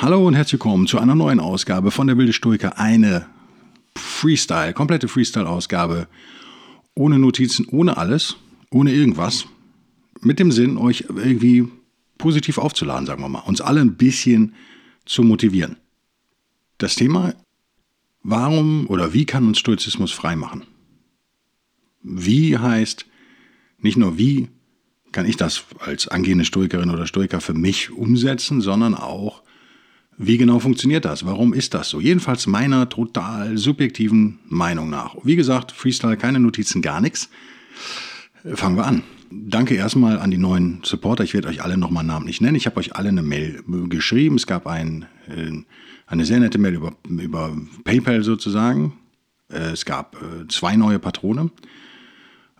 Hallo und herzlich willkommen zu einer neuen Ausgabe von der Wilde Stoiker. Eine Freestyle, komplette Freestyle-Ausgabe. Ohne Notizen, ohne alles, ohne irgendwas. Mit dem Sinn, euch irgendwie positiv aufzuladen, sagen wir mal. Uns alle ein bisschen zu motivieren. Das Thema, warum oder wie kann uns Stoizismus frei machen? Wie heißt nicht nur wie kann ich das als angehende Stoikerin oder Stoiker für mich umsetzen, sondern auch, wie genau funktioniert das? Warum ist das so? Jedenfalls meiner total subjektiven Meinung nach. Wie gesagt, Freestyle, keine Notizen, gar nichts. Fangen wir an. Danke erstmal an die neuen Supporter. Ich werde euch alle nochmal namentlich nennen. Ich habe euch alle eine Mail geschrieben. Es gab ein, äh, eine sehr nette Mail über, über PayPal sozusagen. Äh, es gab äh, zwei neue Patrone.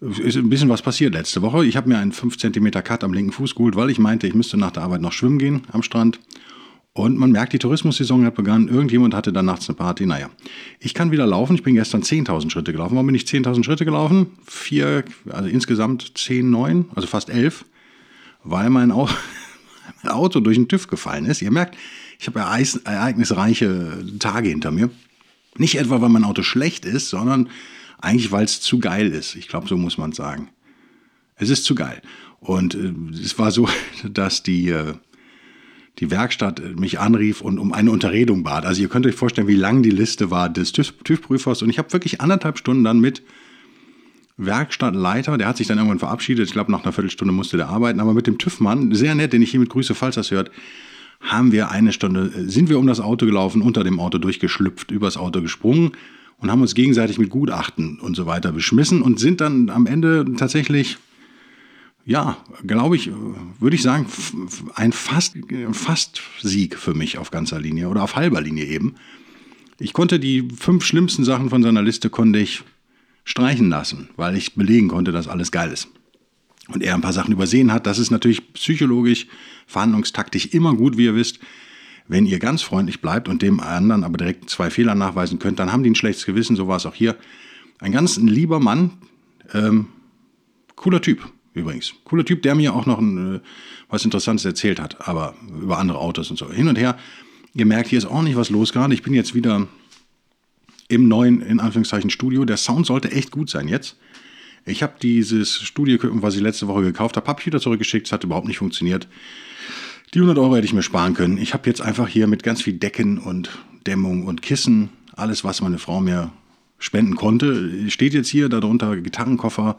Ist ein bisschen was passiert letzte Woche. Ich habe mir einen 5 cm Cut am linken Fuß geholt, weil ich meinte, ich müsste nach der Arbeit noch schwimmen gehen am Strand. Und man merkt, die Tourismussaison hat begonnen. Irgendjemand hatte dann nachts eine Party. Naja, ich kann wieder laufen. Ich bin gestern 10.000 Schritte gelaufen. Warum bin ich 10.000 Schritte gelaufen? Vier, also insgesamt 10, 9, also fast 11, weil mein, Auto durch den TÜV gefallen ist. Ihr merkt, ich habe ereignisreiche Tage hinter mir. Nicht etwa, weil mein Auto schlecht ist, sondern eigentlich, weil es zu geil ist. Ich glaube, so muss man sagen. Es ist zu geil. Und äh, es war so, dass die, äh, die Werkstatt mich anrief und um eine Unterredung bat. Also ihr könnt euch vorstellen, wie lang die Liste war des TÜV-Prüfers. Und ich habe wirklich anderthalb Stunden dann mit Werkstattleiter, der hat sich dann irgendwann verabschiedet. Ich glaube, nach einer Viertelstunde musste der arbeiten. Aber mit dem TÜV-Mann, sehr nett, den ich hiermit grüße, falls das hört, haben wir eine Stunde, sind wir um das Auto gelaufen, unter dem Auto durchgeschlüpft, übers Auto gesprungen und haben uns gegenseitig mit Gutachten und so weiter beschmissen und sind dann am Ende tatsächlich ja, glaube ich, würde ich sagen, ein fast, fast Sieg für mich auf ganzer Linie oder auf halber Linie eben. Ich konnte die fünf schlimmsten Sachen von seiner Liste konnte ich streichen lassen, weil ich belegen konnte, dass alles geil ist. Und er ein paar Sachen übersehen hat. Das ist natürlich psychologisch, verhandlungstaktisch immer gut, wie ihr wisst. Wenn ihr ganz freundlich bleibt und dem anderen aber direkt zwei Fehler nachweisen könnt, dann haben die ein schlechtes Gewissen. So war es auch hier. Ein ganz lieber Mann, ähm, cooler Typ übrigens. Cooler Typ, der mir auch noch ein, äh, was Interessantes erzählt hat, aber über andere Autos und so. Hin und her. Ihr merkt, hier ist auch nicht was los gerade. Ich bin jetzt wieder im neuen, in Anführungszeichen, Studio. Der Sound sollte echt gut sein jetzt. Ich habe dieses Studio, was ich letzte Woche gekauft habe, habe ich wieder zurückgeschickt. Es hat überhaupt nicht funktioniert. Die 100 Euro hätte ich mir sparen können. Ich habe jetzt einfach hier mit ganz viel Decken und Dämmung und Kissen, alles, was meine Frau mir spenden konnte, steht jetzt hier darunter Gitarrenkoffer,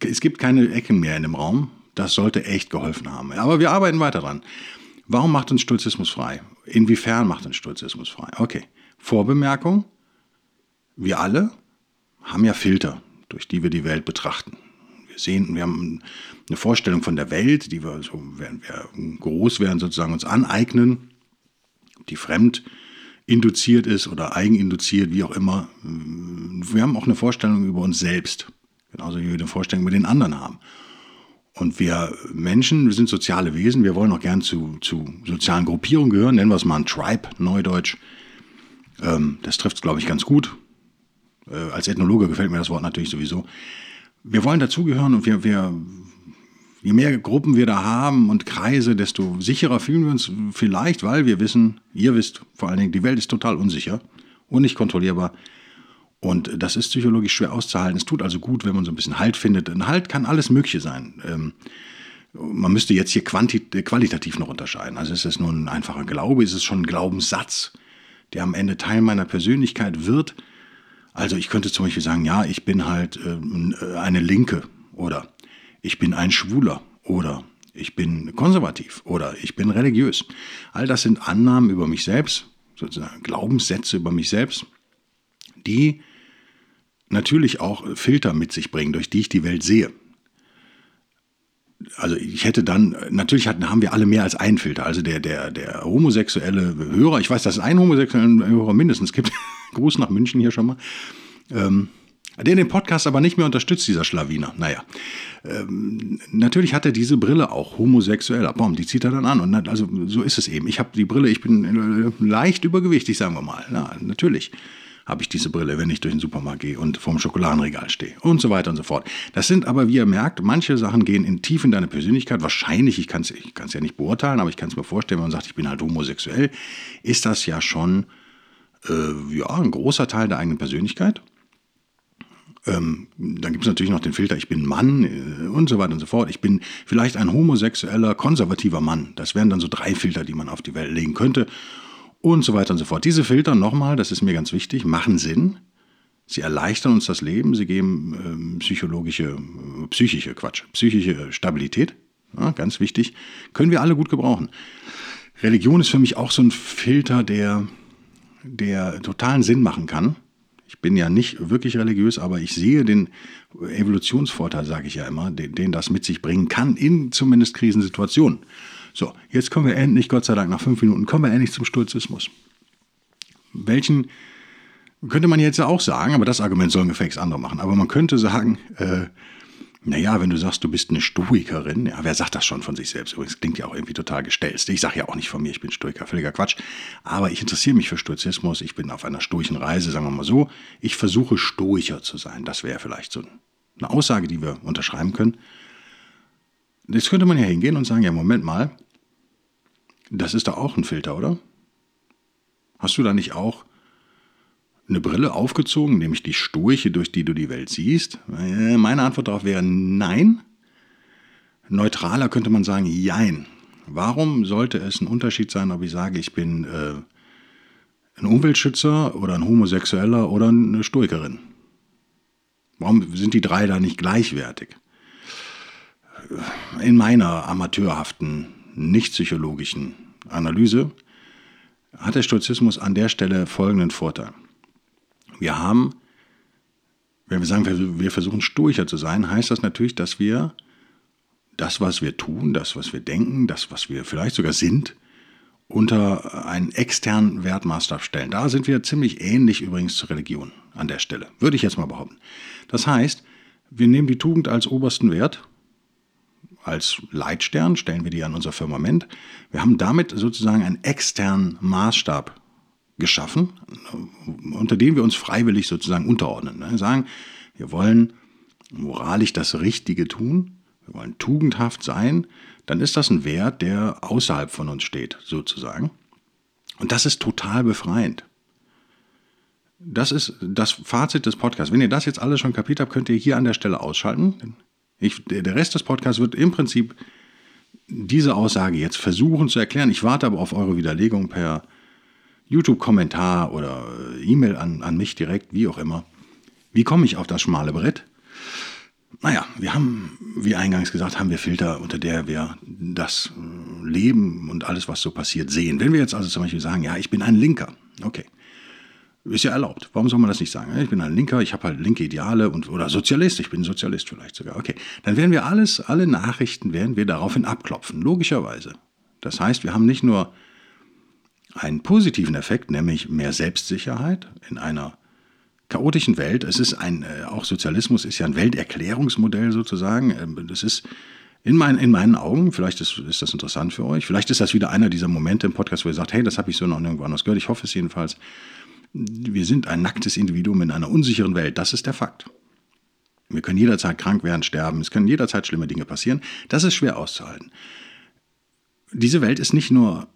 es gibt keine Ecken mehr in dem Raum. Das sollte echt geholfen haben. Aber wir arbeiten weiter dran. Warum macht uns Stoizismus frei? Inwiefern macht uns Stoizismus frei? Okay. Vorbemerkung. Wir alle haben ja Filter, durch die wir die Welt betrachten. Wir sehen, wir haben eine Vorstellung von der Welt, die wir, so, während wir groß werden, sozusagen uns aneignen, die fremd induziert ist oder eigeninduziert, wie auch immer. Wir haben auch eine Vorstellung über uns selbst. Genauso wie wir eine Vorstellung mit den anderen haben. Und wir Menschen, wir sind soziale Wesen, wir wollen auch gern zu, zu sozialen Gruppierungen gehören, nennen wir es mal ein Tribe, Neudeutsch. Ähm, das trifft es, glaube ich, ganz gut. Äh, als Ethnologe gefällt mir das Wort natürlich sowieso. Wir wollen dazugehören und wir, wir, je mehr Gruppen wir da haben und Kreise, desto sicherer fühlen wir uns vielleicht, weil wir wissen, ihr wisst vor allen Dingen, die Welt ist total unsicher und nicht kontrollierbar. Und das ist psychologisch schwer auszuhalten. Es tut also gut, wenn man so ein bisschen Halt findet. Ein Halt kann alles Mögliche sein. Ähm, man müsste jetzt hier qualitativ noch unterscheiden. Also ist es nur ein einfacher Glaube, ist es schon ein Glaubenssatz, der am Ende Teil meiner Persönlichkeit wird. Also ich könnte zum Beispiel sagen, ja, ich bin halt ähm, eine Linke oder ich bin ein Schwuler oder ich bin konservativ oder ich bin religiös. All das sind Annahmen über mich selbst, sozusagen Glaubenssätze über mich selbst, die natürlich auch Filter mit sich bringen, durch die ich die Welt sehe. also ich hätte dann, natürlich hatten, haben wir alle mehr als einen Filter. Also der, der, der homosexuelle Hörer, ich weiß, dass es einen homosexuellen Hörer mindestens gibt. Gruß nach München hier schon mal. Ähm, der den Podcast aber nicht mehr unterstützt, dieser Schlawiner. Naja, ähm, natürlich hat er diese Brille auch homosexueller. Bom, die zieht er dann an. Und also so ist es eben. Ich habe die Brille, ich bin äh, leicht übergewichtig, sagen wir mal. Na, natürlich habe ich diese Brille, wenn ich durch den Supermarkt gehe und vorm Schokoladenregal stehe und so weiter und so fort. Das sind aber, wie ihr merkt, manche Sachen gehen in tief in deine Persönlichkeit. Wahrscheinlich, ich kann es ich ja nicht beurteilen, aber ich kann es mir vorstellen, wenn man sagt, ich bin halt homosexuell, ist das ja schon äh, ja, ein großer Teil der eigenen Persönlichkeit. Ähm, dann gibt es natürlich noch den Filter, ich bin Mann äh, und so weiter und so fort. Ich bin vielleicht ein homosexueller, konservativer Mann. Das wären dann so drei Filter, die man auf die Welt legen könnte und so weiter und so fort. Diese Filter, nochmal, das ist mir ganz wichtig, machen Sinn. Sie erleichtern uns das Leben, sie geben äh, psychologische, psychische Quatsch, psychische Stabilität, ja, ganz wichtig, können wir alle gut gebrauchen. Religion ist für mich auch so ein Filter, der, der totalen Sinn machen kann. Ich bin ja nicht wirklich religiös, aber ich sehe den Evolutionsvorteil, sage ich ja immer, den, den das mit sich bringen kann, in zumindest Krisensituationen. So, jetzt kommen wir endlich, Gott sei Dank, nach fünf Minuten, kommen wir endlich zum Stoizismus. Welchen könnte man jetzt ja auch sagen, aber das Argument sollen gefälligst andere machen. Aber man könnte sagen, äh, naja, wenn du sagst, du bist eine Stoikerin, ja, wer sagt das schon von sich selbst? Übrigens klingt ja auch irgendwie total gestelzt. Ich sage ja auch nicht von mir, ich bin Stoiker, völliger Quatsch. Aber ich interessiere mich für Stoizismus, ich bin auf einer stoischen Reise, sagen wir mal so. Ich versuche stoischer zu sein. Das wäre vielleicht so eine Aussage, die wir unterschreiben können. Jetzt könnte man ja hingehen und sagen, ja, Moment mal, das ist doch auch ein Filter, oder? Hast du da nicht auch eine Brille aufgezogen, nämlich die Sturche, durch die du die Welt siehst? Äh, meine Antwort darauf wäre nein. Neutraler könnte man sagen, jein. Warum sollte es ein Unterschied sein, ob ich sage, ich bin äh, ein Umweltschützer oder ein Homosexueller oder eine Stoikerin? Warum sind die drei da nicht gleichwertig? In meiner amateurhaften nicht psychologischen Analyse hat der Stoizismus an der Stelle folgenden Vorteil. Wir haben, wenn wir sagen, wir versuchen stoischer zu sein, heißt das natürlich, dass wir das, was wir tun, das, was wir denken, das, was wir vielleicht sogar sind, unter einen externen Wertmaßstab stellen. Da sind wir ziemlich ähnlich übrigens zur Religion an der Stelle, würde ich jetzt mal behaupten. Das heißt, wir nehmen die Tugend als obersten Wert als Leitstern, stellen wir die an unser Firmament. Wir haben damit sozusagen einen externen Maßstab geschaffen, unter dem wir uns freiwillig sozusagen unterordnen. Wir sagen, wir wollen moralisch das Richtige tun, wir wollen tugendhaft sein, dann ist das ein Wert, der außerhalb von uns steht, sozusagen. Und das ist total befreiend. Das ist das Fazit des Podcasts. Wenn ihr das jetzt alles schon kapiert habt, könnt ihr hier an der Stelle ausschalten. Ich, der Rest des Podcasts wird im Prinzip diese Aussage jetzt versuchen zu erklären. Ich warte aber auf eure Widerlegung per YouTube-Kommentar oder E-Mail an, an mich direkt, wie auch immer. Wie komme ich auf das schmale Brett? Naja, wir haben, wie eingangs gesagt, haben wir Filter, unter der wir das Leben und alles, was so passiert, sehen. Wenn wir jetzt also zum Beispiel sagen, ja, ich bin ein Linker, okay, ist ja erlaubt. Warum soll man das nicht sagen? Ich bin ein Linker, ich habe halt linke Ideale und oder Sozialist, ich bin Sozialist vielleicht sogar. Okay, dann werden wir alles, alle Nachrichten werden wir daraufhin abklopfen, logischerweise. Das heißt, wir haben nicht nur einen positiven Effekt, nämlich mehr Selbstsicherheit in einer chaotischen Welt. Es ist ein, äh, auch Sozialismus ist ja ein Welterklärungsmodell sozusagen. Ähm, das ist in, mein, in meinen Augen, vielleicht ist, ist das interessant für euch, vielleicht ist das wieder einer dieser Momente im Podcast, wo ihr sagt, hey, das habe ich so noch nirgendwo anders gehört. Ich hoffe es jedenfalls wir sind ein nacktes Individuum in einer unsicheren Welt. Das ist der Fakt. Wir können jederzeit krank werden, sterben. Es können jederzeit schlimme Dinge passieren. Das ist schwer auszuhalten. Diese Welt ist nicht nur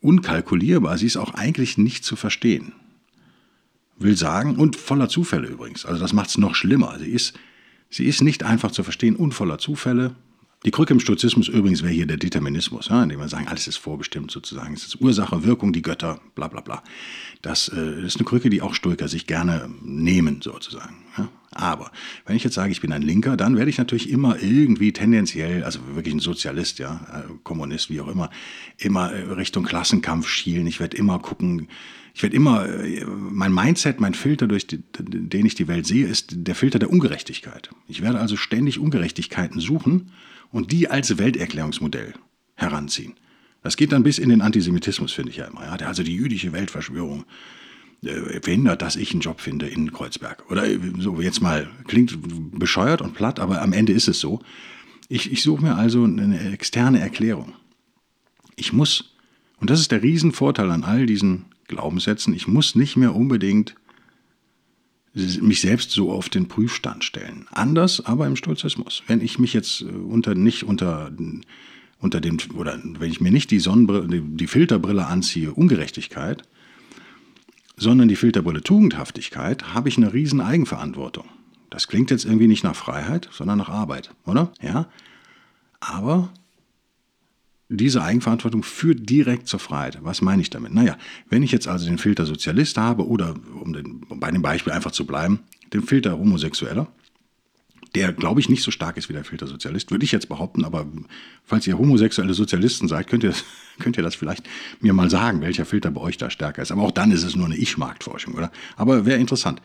unkalkulierbar, sie ist auch eigentlich nicht zu verstehen. Will sagen, und voller Zufälle übrigens. Also das macht es noch schlimmer. Sie ist, sie ist nicht einfach zu verstehen und voller Zufälle. Die Krücke im Stoizismus übrigens wäre hier der Determinismus, ja, indem wir sagen, alles ist vorbestimmt sozusagen. Es ist Ursache, Wirkung, die Götter, bla bla bla. Das äh, ist eine Krücke, die auch Stoiker sich gerne nehmen sozusagen. Ja. Aber wenn ich jetzt sage, ich bin ein Linker, dann werde ich natürlich immer irgendwie tendenziell, also wirklich ein Sozialist, ja, äh, Kommunist, wie auch immer, immer äh, Richtung Klassenkampf schielen. Ich werde immer gucken, ich werde immer, äh, mein Mindset, mein Filter, durch den ich die Welt sehe, ist der Filter der Ungerechtigkeit. Ich werde also ständig Ungerechtigkeiten suchen und die als Welterklärungsmodell heranziehen. Das geht dann bis in den Antisemitismus, finde ich ja immer. Ja? Also die jüdische Weltverschwörung verhindert, dass ich einen Job finde in Kreuzberg. Oder äh, so jetzt mal, klingt bescheuert und platt, aber am Ende ist es so. Ich, ich suche mir also eine externe Erklärung. Ich muss, und das ist der Riesenvorteil an all diesen Glaubenssätzen, ich muss nicht mehr unbedingt mich selbst so auf den Prüfstand stellen. Anders aber im Stoizismus. Wenn ich mich jetzt äh, unter, nicht unter unter dem, oder wenn ich mir nicht die Sonnenbrille, die Filterbrille anziehe, Ungerechtigkeit, sondern die Filterbrille Tugendhaftigkeit, habe ich eine riesen Eigenverantwortung. Das klingt jetzt irgendwie nicht nach Freiheit, sondern nach Arbeit, oder? Ja. Aber diese Eigenverantwortung führt direkt zur Freiheit. Was meine ich damit? Naja, wenn ich jetzt also den Filter Sozialist habe oder, um, den, um bei dem Beispiel einfach zu bleiben, den Filter Homosexueller, der, glaube ich, nicht so stark ist wie der Filtersozialist, würde ich jetzt behaupten. Aber falls ihr homosexuelle Sozialisten seid, könnt ihr, könnt ihr das vielleicht mir mal sagen, welcher Filter bei euch da stärker ist. Aber auch dann ist es nur eine Ich-Marktforschung, oder? Aber wäre interessant.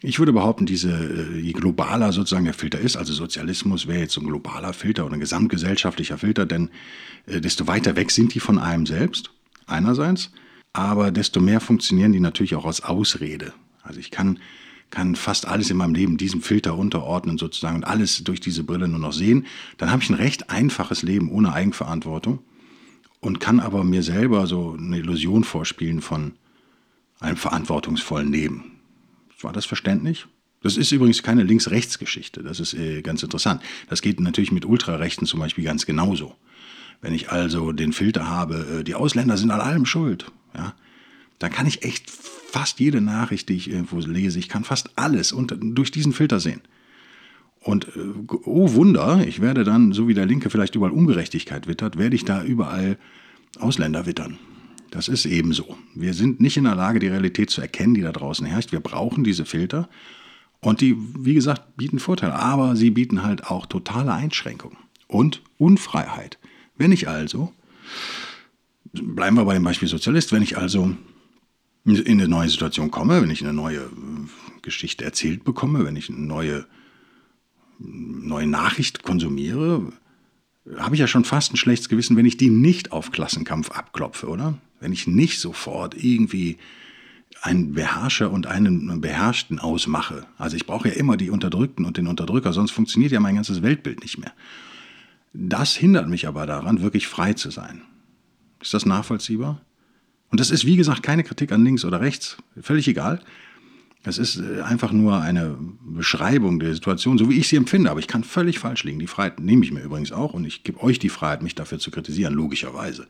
Ich würde behaupten, diese, äh, je globaler sozusagen der Filter ist, also Sozialismus wäre jetzt so ein globaler Filter oder ein gesamtgesellschaftlicher Filter, denn äh, desto weiter weg sind die von einem selbst, einerseits, aber desto mehr funktionieren die natürlich auch als Ausrede. Also ich kann kann fast alles in meinem Leben diesem Filter unterordnen sozusagen und alles durch diese Brille nur noch sehen, dann habe ich ein recht einfaches Leben ohne Eigenverantwortung und kann aber mir selber so eine Illusion vorspielen von einem verantwortungsvollen Leben. War das verständlich? Das ist übrigens keine Links-Rechts-Geschichte. Das ist äh, ganz interessant. Das geht natürlich mit Ultrarechten zum Beispiel ganz genauso. Wenn ich also den Filter habe, äh, die Ausländer sind an allem schuld, ja, dann kann ich echt fast jede Nachricht, die ich irgendwo lese, ich kann fast alles unter, durch diesen Filter sehen. Und äh, oh Wunder, ich werde dann, so wie der Linke vielleicht überall Ungerechtigkeit wittert, werde ich da überall Ausländer wittern. Das ist eben so. Wir sind nicht in der Lage, die Realität zu erkennen, die da draußen herrscht. Wir brauchen diese Filter. Und die, wie gesagt, bieten Vorteile. Aber sie bieten halt auch totale Einschränkungen und Unfreiheit. Wenn ich also, bleiben wir bei dem Beispiel Sozialist, wenn ich also in eine neue Situation komme, wenn ich eine neue äh, Geschichte erzählt bekomme, wenn ich eine neue, neue Nachricht konsumiere, habe ich ja schon fast ein schlechtes Gewissen, wenn ich die nicht auf Klassenkampf abklopfe, oder? Wenn ich nicht sofort irgendwie einen Beherrscher und einen Beherrschten ausmache. Also ich brauche ja immer die Unterdrückten und den Unterdrücker, sonst funktioniert ja mein ganzes Weltbild nicht mehr. Das hindert mich aber daran, wirklich frei zu sein. Ist das nachvollziehbar? Und das ist, wie gesagt, keine Kritik an links oder rechts, völlig egal. Das ist äh, einfach nur eine Beschreibung der Situation, so wie ich sie empfinde. Aber ich kann völlig falsch liegen. Die Freiheit nehme ich mir übrigens auch und ich gebe euch die Freiheit, mich dafür zu kritisieren, logischerweise.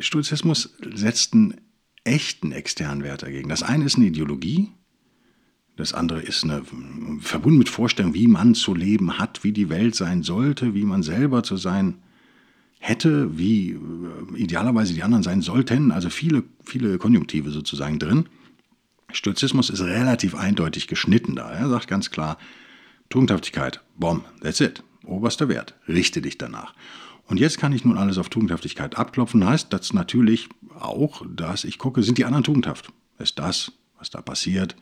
Stoizismus setzt einen echten externen Wert dagegen. Das eine ist eine Ideologie, das andere ist eine, verbunden mit Vorstellungen, wie man zu leben hat, wie die Welt sein sollte, wie man selber zu sein hätte, wie äh, idealerweise die anderen sein sollten, also viele, viele Konjunktive sozusagen drin. Stoizismus ist relativ eindeutig geschnitten da. Er sagt ganz klar, Tugendhaftigkeit, bom, that's it, oberster Wert, richte dich danach. Und jetzt kann ich nun alles auf Tugendhaftigkeit abklopfen, heißt das natürlich auch, dass ich gucke, sind die anderen tugendhaft? Ist das, was da passiert,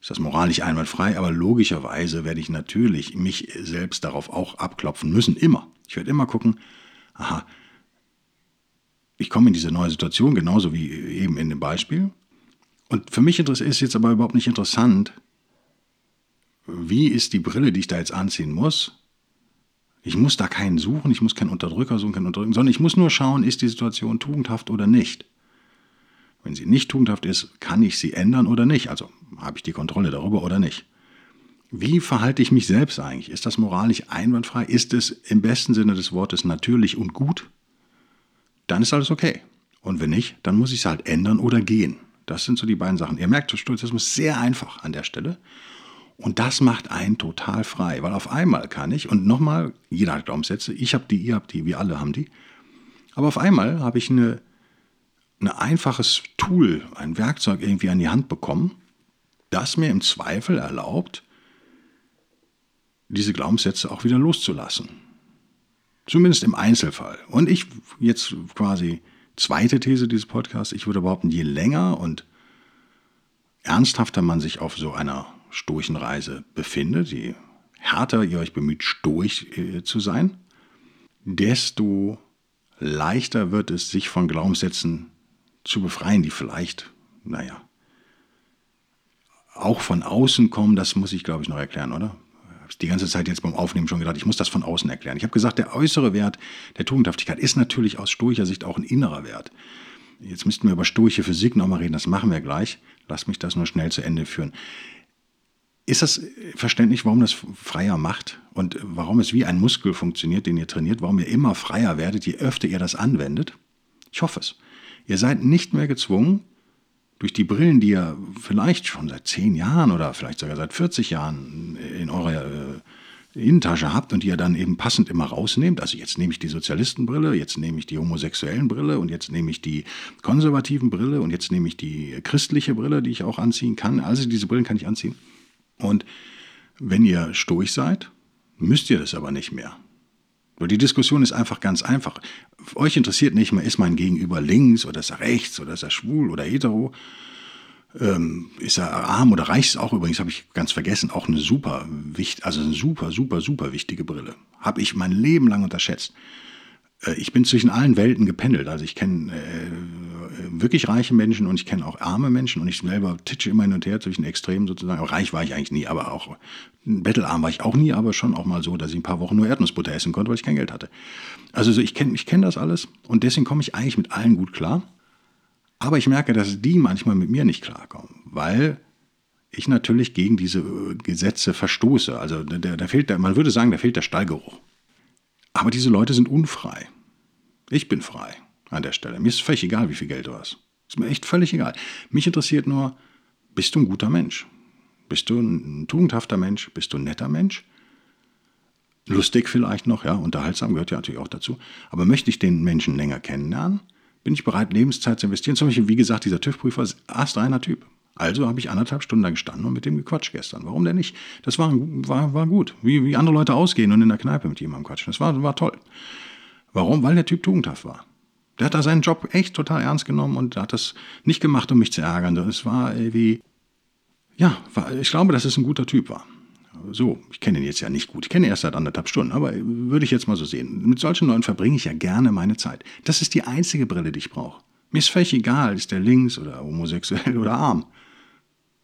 ist das moralisch einwandfrei, aber logischerweise werde ich natürlich mich selbst darauf auch abklopfen müssen, immer. Ich werde immer gucken, aha, ich komme in diese neue Situation, genauso wie eben in dem Beispiel. Und für mich ist jetzt aber überhaupt nicht interessant, wie ist die Brille, die ich da jetzt anziehen muss. Ich muss da keinen suchen, ich muss keinen Unterdrücker suchen, keinen Unterdrücken, sondern ich muss nur schauen, ist die Situation tugendhaft oder nicht. Wenn sie nicht tugendhaft ist, kann ich sie ändern oder nicht. Also habe ich die Kontrolle darüber oder nicht. Wie verhalte ich mich selbst eigentlich? Ist das moralisch einwandfrei? Ist es im besten Sinne des Wortes natürlich und gut? Dann ist alles okay. Und wenn nicht, dann muss ich es halt ändern oder gehen. Das sind so die beiden Sachen. Ihr merkt, Stoizismus ist sehr einfach an der Stelle. Und das macht einen total frei, weil auf einmal kann ich, und nochmal, jeder hat Glaubenssätze, ich habe die, ihr habt die, wir alle haben die, aber auf einmal habe ich eine, ein einfaches Tool, ein Werkzeug irgendwie an die Hand bekommen, das mir im Zweifel erlaubt, diese Glaubenssätze auch wieder loszulassen. Zumindest im Einzelfall. Und ich jetzt quasi zweite These dieses Podcasts, ich würde behaupten, je länger und ernsthafter man sich auf so einer stoischen Reise befindet, je härter ihr euch bemüht, stoisch äh, zu sein, desto leichter wird es, sich von Glaubenssätzen zu befreien, die vielleicht, naja, auch von außen kommen, das muss ich, glaube ich, noch erklären, oder? Die ganze Zeit jetzt beim Aufnehmen schon gedacht, ich muss das von außen erklären. Ich habe gesagt, der äußere Wert der Tugendhaftigkeit ist natürlich aus stoischer Sicht auch ein innerer Wert. Jetzt müssten wir über stoische Physik nochmal reden, das machen wir gleich. Lass mich das nur schnell zu Ende führen. Ist das verständlich, warum das freier macht und warum es wie ein Muskel funktioniert, den ihr trainiert, warum ihr immer freier werdet, je öfter ihr das anwendet? Ich hoffe es. Ihr seid nicht mehr gezwungen, durch die Brillen, die ihr vielleicht schon seit zehn Jahren oder vielleicht sogar seit 40 Jahren in eurer äh, Innentasche habt und die ihr dann eben passend immer rausnehmt. Also jetzt nehme ich die Sozialistenbrille, jetzt nehme ich die homosexuellen Brille und jetzt nehme ich die konservativen Brille und jetzt nehme ich die christliche Brille, die ich auch anziehen kann. Also diese Brillen kann ich anziehen. Und wenn ihr stoisch seid, müsst ihr das aber nicht mehr. Weil die Diskussion ist einfach ganz einfach. Euch interessiert nicht mehr, ist mein Gegenüber links oder ist er rechts oder ist er schwul oder hetero. Ähm, ist er arm oder reich? Ist auch übrigens, habe ich ganz vergessen, auch eine super, also eine super, super, super wichtige Brille. Habe ich mein Leben lang unterschätzt. Äh, ich bin zwischen allen Welten gependelt. Also ich kenne äh, wirklich reiche Menschen und ich kenne auch arme Menschen und ich selber titsche immer hin und her zwischen Extremen sozusagen. Reich war ich eigentlich nie, aber auch bettelarm war ich auch nie, aber schon auch mal so, dass ich ein paar Wochen nur Erdnussbutter essen konnte, weil ich kein Geld hatte. Also so, ich kenne ich kenn das alles und deswegen komme ich eigentlich mit allen gut klar. Aber ich merke, dass die manchmal mit mir nicht klarkommen, weil ich natürlich gegen diese Gesetze verstoße. Also der, der fehlt, man würde sagen, da fehlt der Stallgeruch. Aber diese Leute sind unfrei. Ich bin frei an der Stelle. Mir ist völlig egal, wie viel Geld du hast. Ist mir echt völlig egal. Mich interessiert nur, bist du ein guter Mensch? Bist du ein tugendhafter Mensch? Bist du ein netter Mensch? Lustig vielleicht noch, ja, unterhaltsam gehört ja natürlich auch dazu. Aber möchte ich den Menschen länger kennenlernen? Bin ich bereit, Lebenszeit zu investieren? Zum Beispiel, wie gesagt, dieser TÜV-Prüfer ist astreiner Typ. Also habe ich anderthalb Stunden da gestanden und mit dem gequatscht gestern. Warum denn nicht? Das war, war, war gut. Wie, wie andere Leute ausgehen und in der Kneipe mit jemandem quatschen. Das war, war toll. Warum? Weil der Typ tugendhaft war. Der hat da seinen Job echt total ernst genommen und hat das nicht gemacht, um mich zu ärgern. Es war irgendwie, ja, ich glaube, dass es ein guter Typ war. So, ich kenne ihn jetzt ja nicht gut. Ich kenne ihn erst seit anderthalb Stunden, aber würde ich jetzt mal so sehen. Mit solchen Leuten verbringe ich ja gerne meine Zeit. Das ist die einzige Brille, die ich brauche. Mir ist völlig egal, ist der links oder homosexuell oder arm.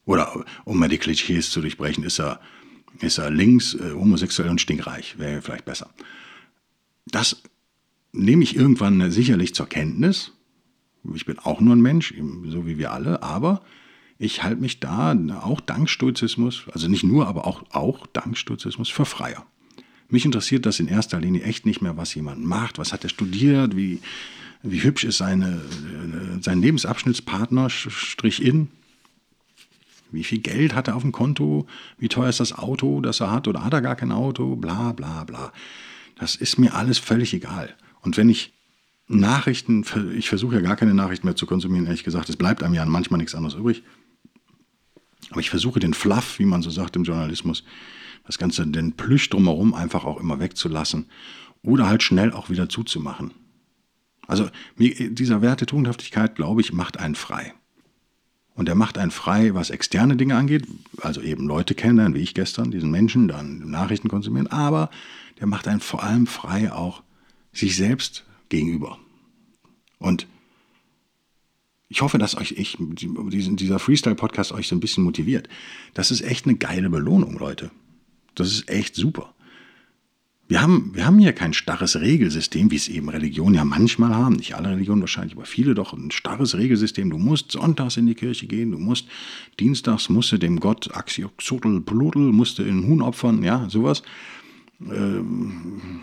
Oder um mal die Klischees zu durchbrechen, ist er, ist er links, äh, homosexuell und stinkreich. Wäre vielleicht besser. Das nehme ich irgendwann sicherlich zur Kenntnis. Ich bin auch nur ein Mensch, so wie wir alle, aber ich halte mich da auch dank Stoizismus, also nicht nur, aber auch, auch dank Stoizismus für freier. Mich interessiert das in erster Linie echt nicht mehr, was jemand macht, was hat er studiert, wie, wie hübsch ist seine, äh, sein Lebensabschnittspartner, Strich in, wie viel Geld hat er auf dem Konto? Wie teuer ist das Auto, das er hat? Oder hat er gar kein Auto? Bla, bla, bla. Das ist mir alles völlig egal. Und wenn ich Nachrichten, ich versuche ja gar keine Nachrichten mehr zu konsumieren, ehrlich gesagt, es bleibt einem ja manchmal nichts anderes übrig. Aber ich versuche den Fluff, wie man so sagt im Journalismus, das Ganze, den Plüsch drumherum einfach auch immer wegzulassen oder halt schnell auch wieder zuzumachen. Also dieser Wert der Tugendhaftigkeit, glaube ich, macht einen frei. Und er macht einen frei, was externe Dinge angeht, also eben Leute kennenlernen, wie ich gestern, diesen Menschen, dann Nachrichten konsumieren, aber der macht einen vor allem frei auch sich selbst gegenüber. Und ich hoffe, dass euch ich, dieser Freestyle-Podcast euch so ein bisschen motiviert. Das ist echt eine geile Belohnung, Leute. Das ist echt super. Wir haben, wir haben hier kein starres Regelsystem, wie es eben Religionen ja manchmal haben. Nicht alle Religionen wahrscheinlich, aber viele doch ein starres Regelsystem. Du musst sonntags in die Kirche gehen, du musst dienstags musst du dem Gott Axioxotl Plodel, musst du in Huhn opfern, ja, sowas. Ähm,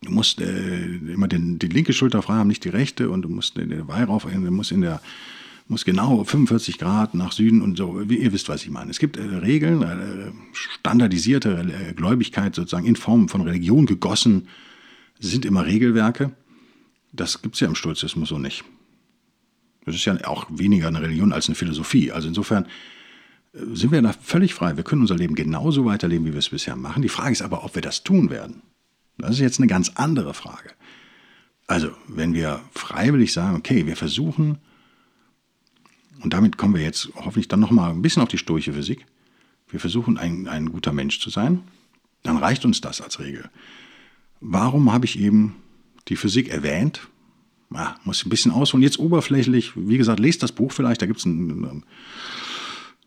du musst äh, immer den, die linke Schulter frei haben, nicht die rechte, und du musst den Weihrauch, du musst in der muss genau 45 Grad nach Süden und so. Ihr wisst, was ich meine. Es gibt äh, Regeln, äh, standardisierte äh, Gläubigkeit sozusagen in Form von Religion gegossen, sind immer Regelwerke. Das gibt es ja im Stoizismus so nicht. Das ist ja auch weniger eine Religion als eine Philosophie. Also insofern sind wir da völlig frei. Wir können unser Leben genauso weiterleben, wie wir es bisher machen. Die Frage ist aber, ob wir das tun werden. Das ist jetzt eine ganz andere Frage. Also, wenn wir freiwillig sagen, okay, wir versuchen, und damit kommen wir jetzt hoffentlich dann nochmal ein bisschen auf die stoische Physik, wir versuchen ein, ein guter Mensch zu sein, dann reicht uns das als Regel. Warum habe ich eben die Physik erwähnt? Ja, muss ein bisschen ausholen. Jetzt oberflächlich, wie gesagt, lest das Buch vielleicht, da gibt es ein,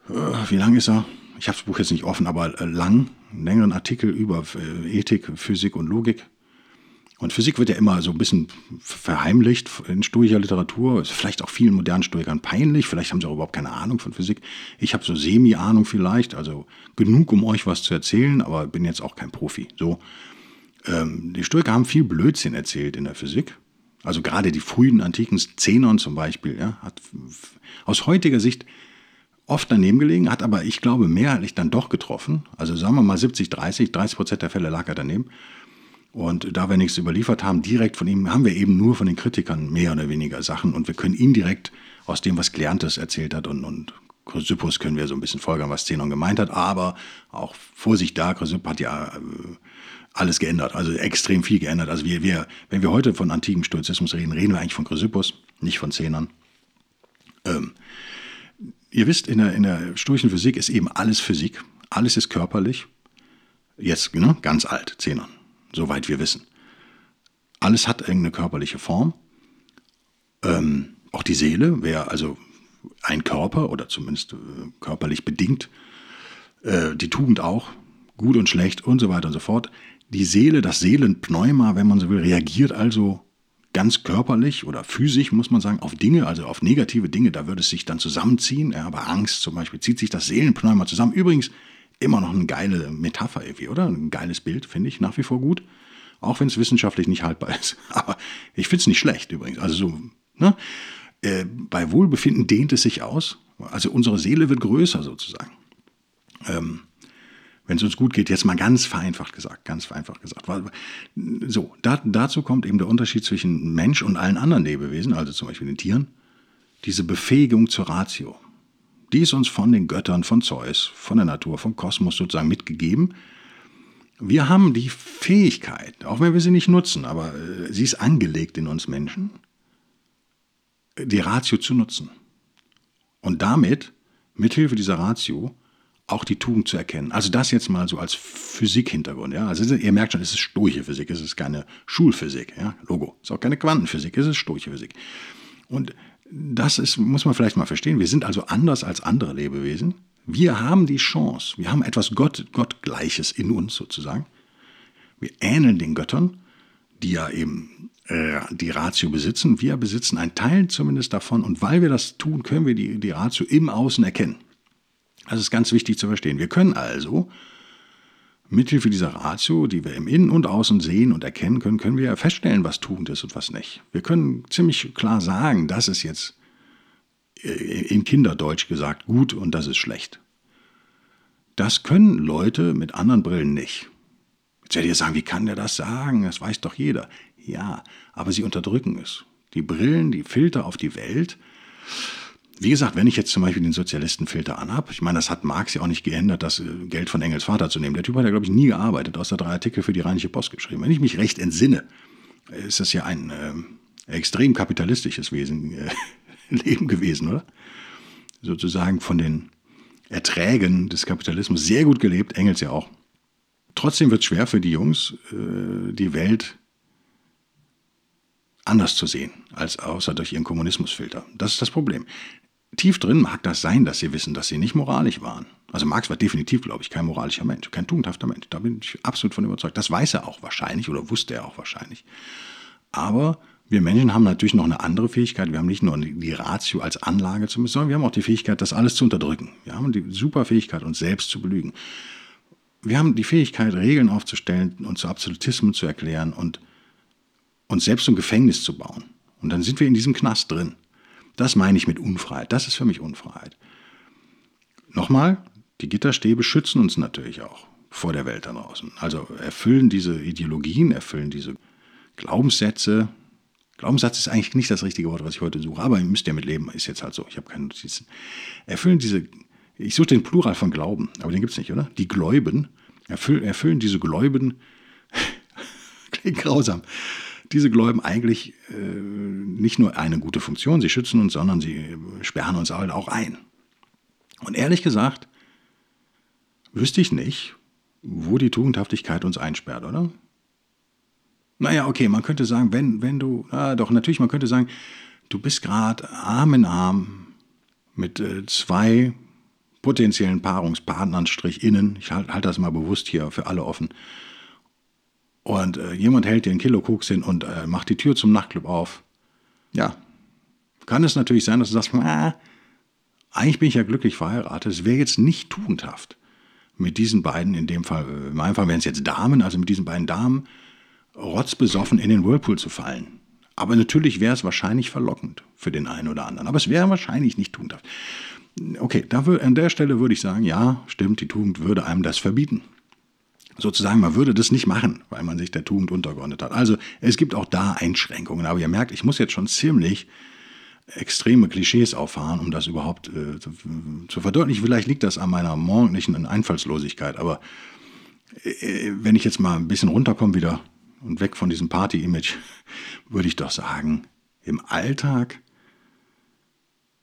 äh, wie lang ist er? Ich habe das Buch jetzt nicht offen, aber äh, lang, einen längeren Artikel über äh, Ethik, Physik und Logik. Und Physik wird ja immer so ein bisschen verheimlicht in stoischer Literatur. Ist vielleicht auch vielen modernen Stoikern peinlich. Vielleicht haben sie auch überhaupt keine Ahnung von Physik. Ich habe so Semi-Ahnung vielleicht, also genug, um euch was zu erzählen, aber bin jetzt auch kein Profi. So, ähm, die Stoiker haben viel Blödsinn erzählt in der Physik. Also gerade die frühen antiken Zenon zum Beispiel, ja, hat aus heutiger Sicht oft daneben gelegen, hat aber, ich glaube, mehrheitlich dann doch getroffen. Also sagen wir mal 70, 30, 30 Prozent der Fälle lag er daneben. Und da wir nichts überliefert haben, direkt von ihm, haben wir eben nur von den Kritikern mehr oder weniger Sachen und wir können indirekt aus dem, was Gelerntes erzählt hat und, und Chrysippus können wir so ein bisschen folgern, was Zenon gemeint hat, aber auch Vorsicht da, Chrysippus hat ja äh, alles geändert, also extrem viel geändert. Also wir, wir, wenn wir heute von antikem Stoizismus reden, reden wir eigentlich von Chrysippus, nicht von Zenon. Ähm, ihr wisst, in der, in der stoischen Physik ist eben alles Physik, alles ist körperlich. Jetzt ne, ganz alt, Zenon soweit wir wissen. Alles hat irgendeine körperliche Form. Ähm, auch die Seele wäre also ein Körper oder zumindest äh, körperlich bedingt. Äh, die Tugend auch, gut und schlecht und so weiter und so fort. Die Seele, das Seelenpneuma, wenn man so will, reagiert also ganz körperlich oder physisch, muss man sagen, auf Dinge, also auf negative Dinge. Da würde es sich dann zusammenziehen. Ja, bei Angst zum Beispiel zieht sich das Seelenpneuma zusammen. Übrigens, immer noch eine geile Metapher irgendwie, oder? Ein geiles Bild, finde ich nach wie vor gut. Auch wenn es wissenschaftlich nicht haltbar ist. Aber ich finde es nicht schlecht übrigens. Also so, ne? Äh, bei Wohlbefinden dehnt es sich aus. Also unsere Seele wird größer sozusagen. Ähm, wenn es uns gut geht, jetzt mal ganz vereinfacht gesagt, ganz vereinfacht gesagt. So, da, dazu kommt eben der Unterschied zwischen Mensch und allen anderen Lebewesen, also zum Beispiel den Tieren, diese Befähigung zur Ratio. Die ist uns von den Göttern, von Zeus, von der Natur, vom Kosmos sozusagen mitgegeben. Wir haben die Fähigkeit, auch wenn wir sie nicht nutzen, aber äh, sie ist angelegt in uns Menschen, die Ratio zu nutzen. Und damit, mithilfe dieser Ratio, auch die Tugend zu erkennen. Also das jetzt mal so als Physik-Hintergrund. Ja? Also ihr merkt schon, es ist stoische Physik, es ist keine Schulphysik. Ja? Logo. Es ist auch keine Quantenphysik, es ist stoische Physik. Und das ist, muss man vielleicht mal verstehen. Wir sind also anders als andere Lebewesen. Wir haben die Chance, wir haben etwas Gott, Gottgleiches in uns sozusagen. Wir ähneln den Göttern, die ja eben äh, die Ratio besitzen. Wir besitzen einen Teil zumindest davon und weil wir das tun, können wir die, die Ratio im Außen erkennen. Das ist ganz wichtig zu verstehen. Wir können also Mithilfe dieser Ratio, die wir im Innen und Außen sehen und erkennen können, können wir feststellen, was Tugend ist und was nicht. Wir können ziemlich klar sagen, das ist jetzt äh, in Kinderdeutsch gesagt gut und das ist schlecht. Das können Leute mit anderen Brillen nicht. Jetzt werdet ihr sagen, wie kann der das sagen? Das weiß doch jeder. Ja, aber sie unterdrücken es. Die Brillen, die Filter auf die Welt, wie gesagt, wenn ich jetzt zum Beispiel den Sozialistenfilter anhab, ich meine, das hat Marx ja auch nicht geändert, das äh, Geld von Engels Vater zu nehmen. Der Typ hat ja, glaube ich, nie gearbeitet, außer drei Artikel für die Rheinische Post geschrieben. Wenn ich mich recht entsinne, ist das ja ein äh, extrem kapitalistisches Wesen, äh, Leben gewesen, oder? Sozusagen von den Erträgen des Kapitalismus sehr gut gelebt, Engels ja auch. Trotzdem wird es schwer für die Jungs, äh, die Welt anders zu sehen, als außer durch ihren Kommunismusfilter. Das ist das Problem tief drin mag das sein, dass sie wissen, dass sie nicht moralisch waren. Also Marx war definitiv, glaube ich, kein moralischer Mensch, kein tugendhafter Mensch. Da bin ich absolut von überzeugt. Das weiß er auch wahrscheinlich oder wusste er auch wahrscheinlich. Aber wir Menschen haben natürlich noch eine andere Fähigkeit. Wir haben nicht nur die Ratio als Anlage zu müssen, sondern wir haben auch die Fähigkeit, das alles zu unterdrücken. Wir haben die super Fähigkeit, uns selbst zu belügen. Wir haben die Fähigkeit, Regeln aufzustellen und zu Absolutismen zu erklären und uns selbst ein Gefängnis zu bauen. Und dann sind wir in diesem Knast drin. Das meine ich mit Unfreiheit. Das ist für mich Unfreiheit. Nochmal, die Gitterstäbe schützen uns natürlich auch vor der Welt da draußen. Also erfüllen diese Ideologien, erfüllen diese Glaubenssätze. Glaubenssatz ist eigentlich nicht das richtige Wort, was ich heute suche, aber ihr müsst ja mit leben, ist jetzt halt so. Ich habe keine Notizen. Erfüllen diese ich suche den Plural von Glauben, aber den gibt es nicht, oder? Die Gläuben erfüllen, erfüllen diese Gläuben, klingt grausam, diese Gläuben eigentlich äh, nicht nur eine gute Funktion, sie schützen uns, sondern sie sperren uns halt auch ein. Und ehrlich gesagt, wüsste ich nicht, wo die Tugendhaftigkeit uns einsperrt, oder? Naja, okay, man könnte sagen, wenn, wenn du, ah, doch, natürlich, man könnte sagen, du bist gerade Arm in Arm mit äh, zwei potenziellen Paarungspartnern, Strich innen, ich halte halt das mal bewusst hier für alle offen, und äh, jemand hält dir ein Kilo Koks hin und äh, macht die Tür zum Nachtclub auf. Ja, kann es natürlich sein, dass du sagst, ah, eigentlich bin ich ja glücklich verheiratet, es wäre jetzt nicht tugendhaft, mit diesen beiden, in dem Fall, äh, in meinem Fall wären es jetzt Damen, also mit diesen beiden Damen, rotzbesoffen in den Whirlpool zu fallen. Aber natürlich wäre es wahrscheinlich verlockend für den einen oder anderen. Aber es wäre wahrscheinlich nicht tugendhaft. Okay, da an der Stelle würde ich sagen, ja, stimmt, die Tugend würde einem das verbieten. Sozusagen, man würde das nicht machen, weil man sich der Tugend untergeordnet hat. Also es gibt auch da Einschränkungen. Aber ihr merkt, ich muss jetzt schon ziemlich extreme Klischees auffahren, um das überhaupt äh, zu, zu, verdeutlichen. Vielleicht liegt das an meiner morgendlichen Einfallslosigkeit. Aber äh, wenn ich jetzt mal ein bisschen runterkomme wieder und weg von diesem Party-Image, würde ich doch sagen, im Alltag,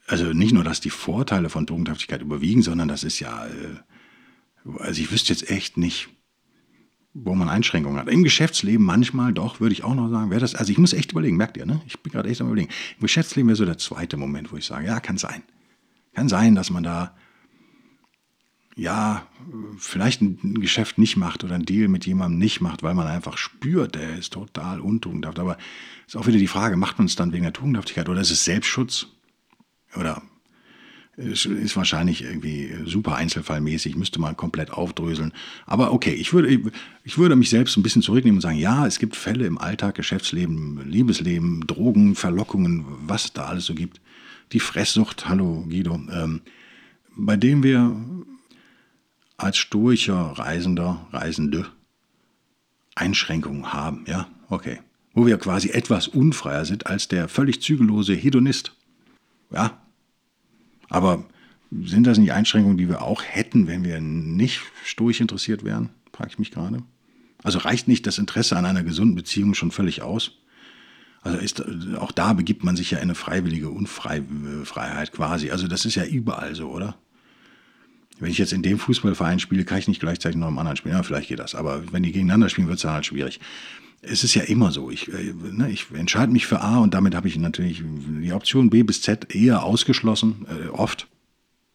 also nicht nur, dass die Vorteile von Tugendhaftigkeit überwiegen, sondern das ist ja, äh, also ich wüsste jetzt echt nicht, wo man Einschränkungen hat. Im Geschäftsleben manchmal doch, würde ich auch noch sagen, wäre das, also ich muss echt überlegen, merkt ihr, ne? Ich bin gerade echt am überlegen. Im Geschäftsleben wäre so der zweite Moment, wo ich sage, ja, kann sein. Kann sein, dass man da ja, vielleicht ein Geschäft nicht macht oder ein Deal mit jemandem nicht macht, weil man einfach spürt, der ist total untugendhaft. Aber ist auch wieder die Frage, macht man es dann wegen der Tugendhaftigkeit oder ist es Selbstschutz? Oder ist wahrscheinlich irgendwie super einzelfallmäßig, müsste man komplett aufdröseln. Aber okay, ich würde, ich würde mich selbst ein bisschen zurücknehmen und sagen, ja, es gibt Fälle im Alltag, Geschäftsleben, Liebesleben, Drogen, Verlockungen, was es da alles so gibt. Die Fresssucht, hallo Guido, ähm, bei dem wir als stoischer Reisender, Reisende Einschränkungen haben, ja, okay. Wo wir quasi etwas unfreier sind als der völlig zügellose Hedonist. Ja, aber sind das nicht Einschränkungen, die wir auch hätten, wenn wir nicht stoisch interessiert wären? Frage ich mich gerade. Also reicht nicht das Interesse an einer gesunden Beziehung schon völlig aus? Also ist, auch da begibt man sich ja in eine freiwillige Unfreiheit quasi. Also das ist ja überall so, oder? Wenn ich jetzt in dem Fußballverein spiele, kann ich nicht gleichzeitig noch im anderen spielen. Ja, vielleicht geht das. Aber wenn die gegeneinander spielen, wird es dann halt schwierig. Es ist ja immer so. Ich, äh, ne, ich entscheide mich für A und damit habe ich natürlich die Option B bis Z eher ausgeschlossen, äh, oft.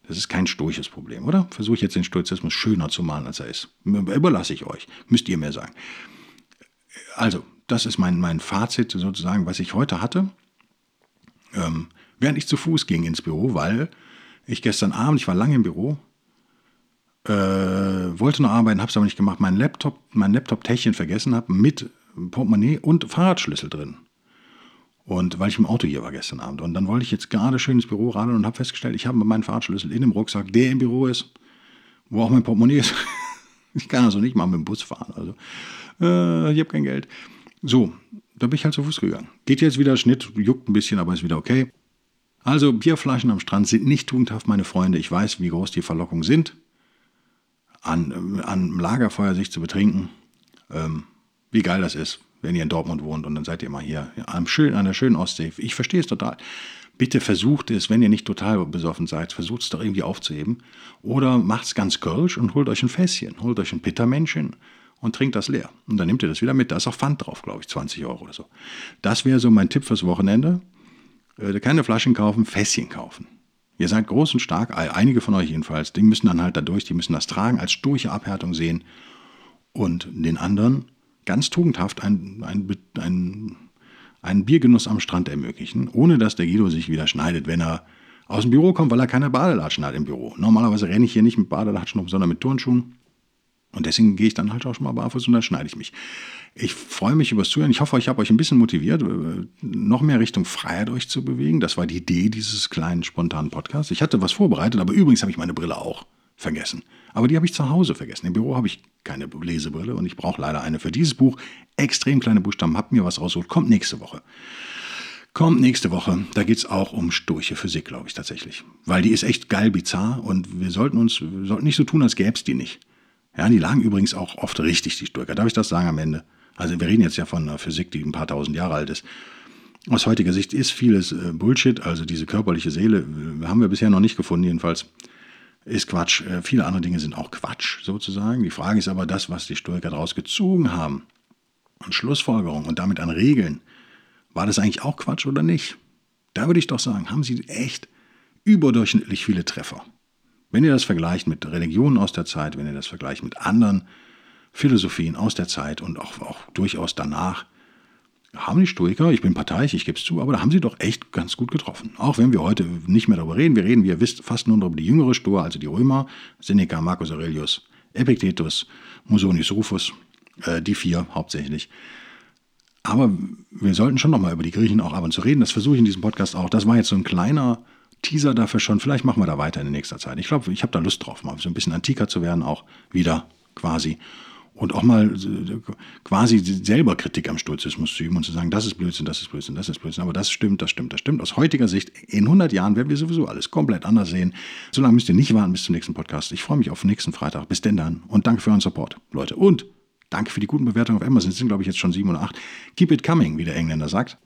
Das ist kein stoisches Problem, oder? Versuche ich jetzt den Stoizismus schöner zu malen, als er ist. Überlasse ich euch. Müsst ihr mir sagen. Also, das ist mein, mein Fazit sozusagen, was ich heute hatte. Ähm, während ich zu Fuß ging ins Büro, weil ich gestern Abend, ich war lange im Büro, äh, wollte noch arbeiten, habe es aber nicht gemacht, mein Laptop, mein Laptop-Täschchen vergessen habe mit Portemonnaie und Fahrradschlüssel drin. Und weil ich im Auto hier war gestern Abend. Und dann wollte ich jetzt gerade schön ins Büro radeln und habe festgestellt, ich habe meinen Fahrradschlüssel in dem Rucksack, der im Büro ist, wo auch mein Portemonnaie ist. ich kann also nicht mal mit dem Bus fahren. Also, äh, ich habe kein Geld. So, da bin ich halt zu Fuß gegangen. Geht jetzt wieder Schnitt, juckt ein bisschen, aber ist wieder okay. Also, Bierflaschen am Strand sind nicht tugendhaft, meine Freunde. Ich weiß, wie groß die Verlockungen sind an, an Lagerfeuer sich zu betrinken. Ähm, wie geil das ist, wenn ihr in Dortmund wohnt und dann seid ihr mal hier am schön, an der schönen Ostsee. Ich verstehe es total. Bitte versucht es, wenn ihr nicht total besoffen seid, versucht es doch irgendwie aufzuheben. Oder macht es ganz kölsch und holt euch ein Fässchen, holt euch ein Pittermännchen und trinkt das leer. Und dann nehmt ihr das wieder mit. Da ist auch Pfand drauf, glaube ich, 20 Euro oder so. Das wäre so mein Tipp fürs Wochenende. Äh, keine Flaschen kaufen, Fässchen kaufen. Ihr seid groß und stark, einige von euch jedenfalls, die müssen dann halt dadurch, die müssen das tragen, als sturche Abhärtung sehen und den anderen ganz tugendhaft einen ein, ein Biergenuss am Strand ermöglichen, ohne dass der Guido sich wieder schneidet, wenn er aus dem Büro kommt, weil er keine Badelatschen hat im Büro. Normalerweise renne ich hier nicht mit Badelatschen rum, sondern mit Turnschuhen. Und deswegen gehe ich dann halt auch schon mal barfuß und dann schneide ich mich. Ich freue mich übers Zuhören. Ich hoffe, ich habe euch ein bisschen motiviert, äh, noch mehr Richtung Freiheit euch zu bewegen. Das war die Idee dieses kleinen spontanen Podcasts. Ich hatte was vorbereitet, aber übrigens habe ich meine Brille auch vergessen. Aber die habe ich zu Hause vergessen. Im Büro habe ich keine Lesebrille und ich brauche leider eine für dieses Buch. Extrem kleine Buchstaben, habt mir was rausgeholt, kommt nächste Woche. Kommt nächste Woche. Da geht es auch um sturche Physik, glaube ich tatsächlich. Weil die ist echt geil bizarr und wir sollten uns wir sollten nicht so tun, als gäbe es die nicht. Ja, die lagen übrigens auch oft richtig, die Stoiker. Darf ich das sagen am Ende? Also wir reden jetzt ja von einer Physik, die ein paar tausend Jahre alt ist. Aus heutiger Sicht ist vieles äh, Bullshit, also diese körperliche Seele äh, haben wir bisher noch nicht gefunden, jedenfalls ist Quatsch. Äh, viele andere Dinge sind auch Quatsch sozusagen. Die Frage ist aber das, was die Stoiker daraus gezogen haben. An Schlussfolgerungen und damit an Regeln. War das eigentlich auch Quatsch oder nicht? Da würde ich doch sagen, haben sie echt überdurchschnittlich viele Treffer. Wenn ihr das vergleicht mit Religionen aus der Zeit, wenn ihr das vergleicht mit anderen Philosophien aus der Zeit und auch, auch durchaus danach, haben die Stoiker, ich bin parteiisch, ich gebe es zu, aber da haben sie doch echt ganz gut getroffen. Auch wenn wir heute nicht mehr darüber reden. Wir reden, wie ihr wisst, fast nur über die jüngere Stoa, also die Römer, Seneca, Marcus Aurelius, Epictetus, Musonius Rufus, äh, die vier hauptsächlich. Aber wir sollten schon nochmal über die Griechen auch ab und zu reden. Das versuche ich in diesem Podcast auch. Das war jetzt so ein kleiner Teaser dafür schon. Vielleicht machen wir da weiter in nächster Zeit. Ich glaube, ich habe da Lust drauf, mal so ein bisschen antiker zu werden, auch wieder quasi und auch mal äh, quasi selber Kritik am Stoizismus zu üben und zu sagen, das ist Blödsinn, das ist Blödsinn, das ist Blödsinn, aber das stimmt, das stimmt, das stimmt. Aus heutiger Sicht, in 100 Jahren werden wir sowieso alles komplett anders sehen. Solange müsst ihr nicht warten bis zum nächsten Podcast. Ich freue mich auf nächsten Freitag. Bis denn dann und danke für euren Support, Leute. Und danke für die guten Bewertungen auf Amazon. Es sind, glaube ich, jetzt schon sieben oder acht. Keep it coming, wie der Engländer sagt.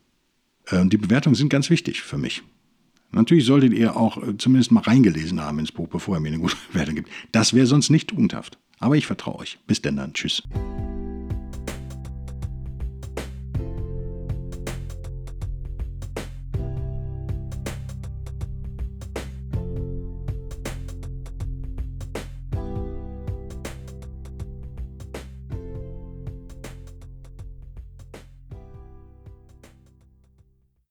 Ähm, die Bewertungen sind ganz wichtig für mich. Natürlich solltet ihr auch äh, zumindest mal reingelesen haben ins Buch, bevor ihr mir eine gute Bewertung gibt. Das wäre sonst nicht tugendhaft. Aber ich vertraue euch. Bis denn dann. Tschüss.